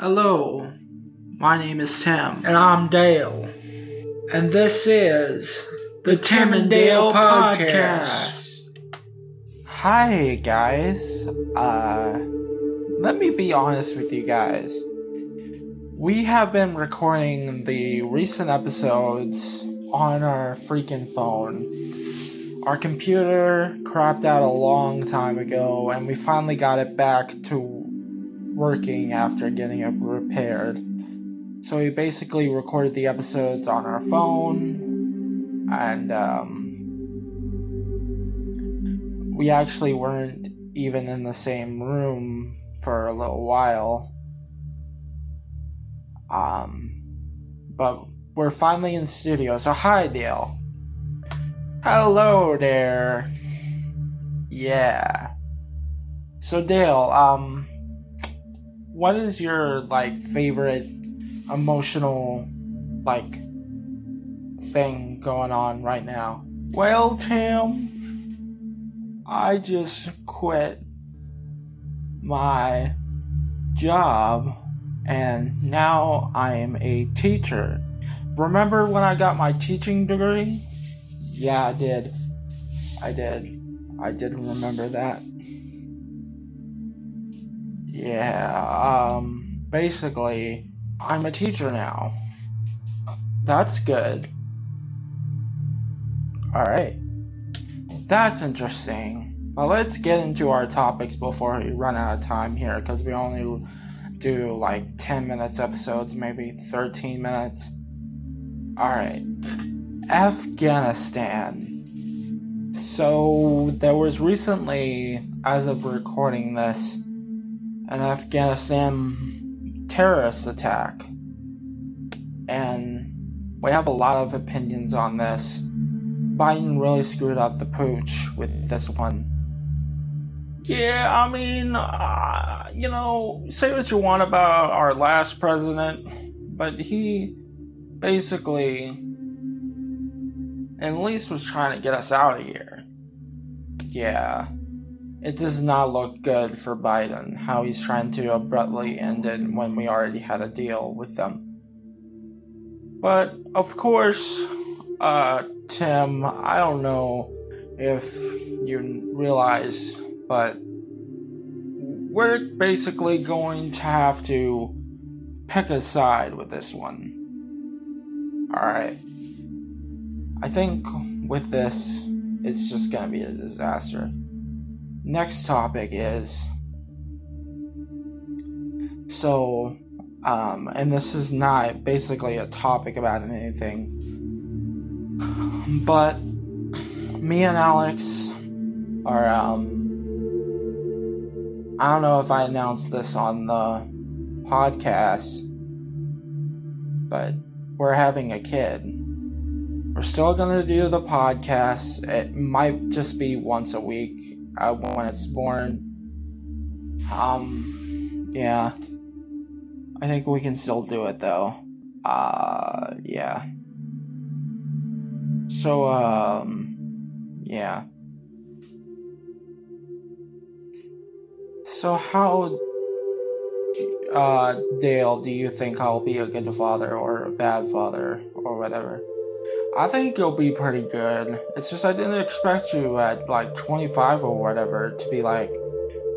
Hello, my name is Tim, and I'm Dale, and this is the Tim and Dale podcast. Hi guys. Uh let me be honest with you guys. We have been recording the recent episodes on our freaking phone. Our computer crapped out a long time ago and we finally got it back to working after getting it repaired. So we basically recorded the episodes on our phone and um we actually weren't even in the same room for a little while. Um, but we're finally in studio. So hi, Dale. Hello there. Yeah. So Dale, um, what is your like favorite emotional like thing going on right now? Well, Tim, I just quit my job and now I am a teacher. Remember when I got my teaching degree? Yeah, I did. I did. I did remember that. Yeah, um, basically, I'm a teacher now. That's good. Alright. That's interesting. Well, let's get into our topics before we run out of time here, because we only do like 10 minutes episodes, maybe 13 minutes. Alright. Afghanistan. So, there was recently, as of recording this, an Afghanistan terrorist attack. And we have a lot of opinions on this. Biden really screwed up the pooch with this one. Yeah, I mean, uh, you know, say what you want about our last president, but he basically at least was trying to get us out of here. Yeah. It does not look good for Biden how he's trying to abruptly end it when we already had a deal with them. But of course, uh, Tim, I don't know if you realize, but we're basically going to have to pick a side with this one. Alright. I think with this, it's just gonna be a disaster. Next topic is so, um, and this is not basically a topic about anything, but me and Alex are, um, I don't know if I announced this on the podcast, but we're having a kid. We're still gonna do the podcast. It might just be once a week uh, when it's born. Um, yeah. I think we can still do it though. Uh, yeah. So, um, yeah. So, how, uh, Dale, do you think I'll be a good father or a bad father or whatever? I think you'll be pretty good. It's just I didn't expect you at like 25 or whatever to be like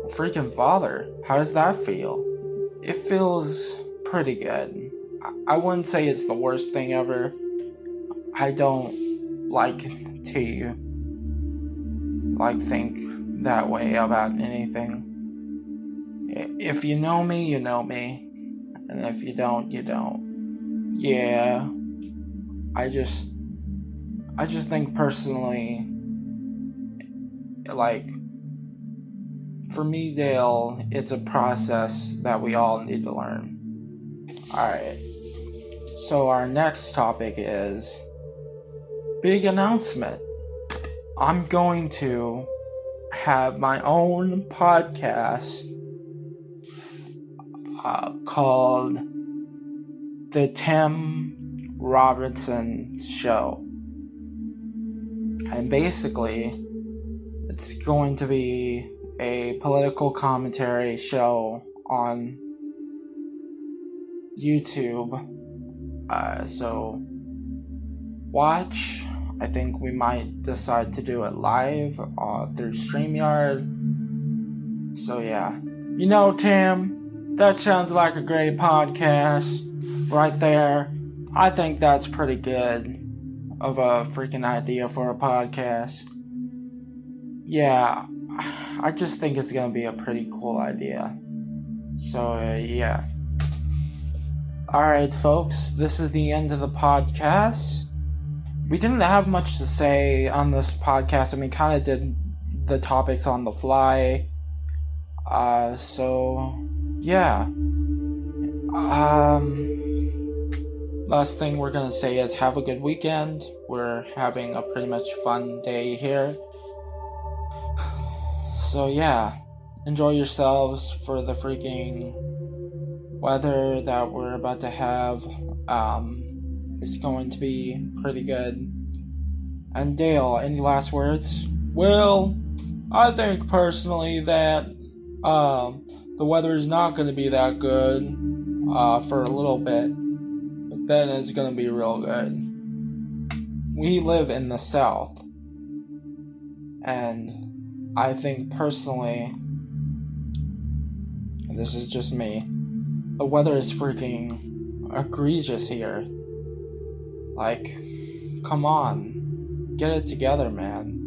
freaking father. How does that feel? It feels pretty good. I wouldn't say it's the worst thing ever. I don't like to like think that way about anything. If you know me, you know me. And if you don't, you don't. Yeah. I just I just think personally, like, for me, Dale, it's a process that we all need to learn. Alright. So, our next topic is big announcement. I'm going to have my own podcast uh, called The Tim Robertson Show. And basically, it's going to be a political commentary show on YouTube. Uh, so watch. I think we might decide to do it live uh, through StreamYard. So yeah. You know, Tim, that sounds like a great podcast right there. I think that's pretty good of a freaking idea for a podcast. Yeah, I just think it's gonna be a pretty cool idea. So, uh, yeah. Alright, folks, this is the end of the podcast. We didn't have much to say on this podcast. I mean, kind of did the topics on the fly. Uh, so, yeah. Um, last thing we're gonna say is have a good weekend. We're having a pretty much fun day here. So, yeah enjoy yourselves for the freaking weather that we're about to have. Um, it's going to be pretty good. And Dale, any last words? Well, I think personally that um, the weather is not going to be that good uh, for a little bit, then it's to be real good. We live in the South, and I think personally this is just me. The weather is freaking egregious here. Like, come on. Get it together, man.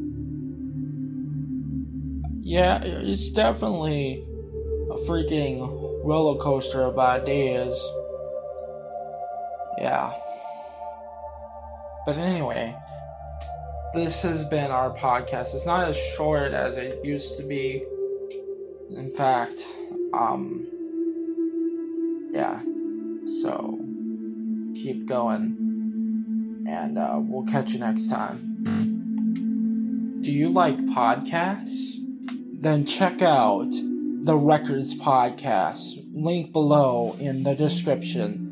Yeah, it's definitely a freaking roller coaster of ideas. Yeah. But anyway, this has been our podcast. It's not as short as it used to be. In fact, um, yeah. So keep going, and uh, we'll catch you next time. Do you like podcasts? Then check out the Records Podcast. Link below in the description.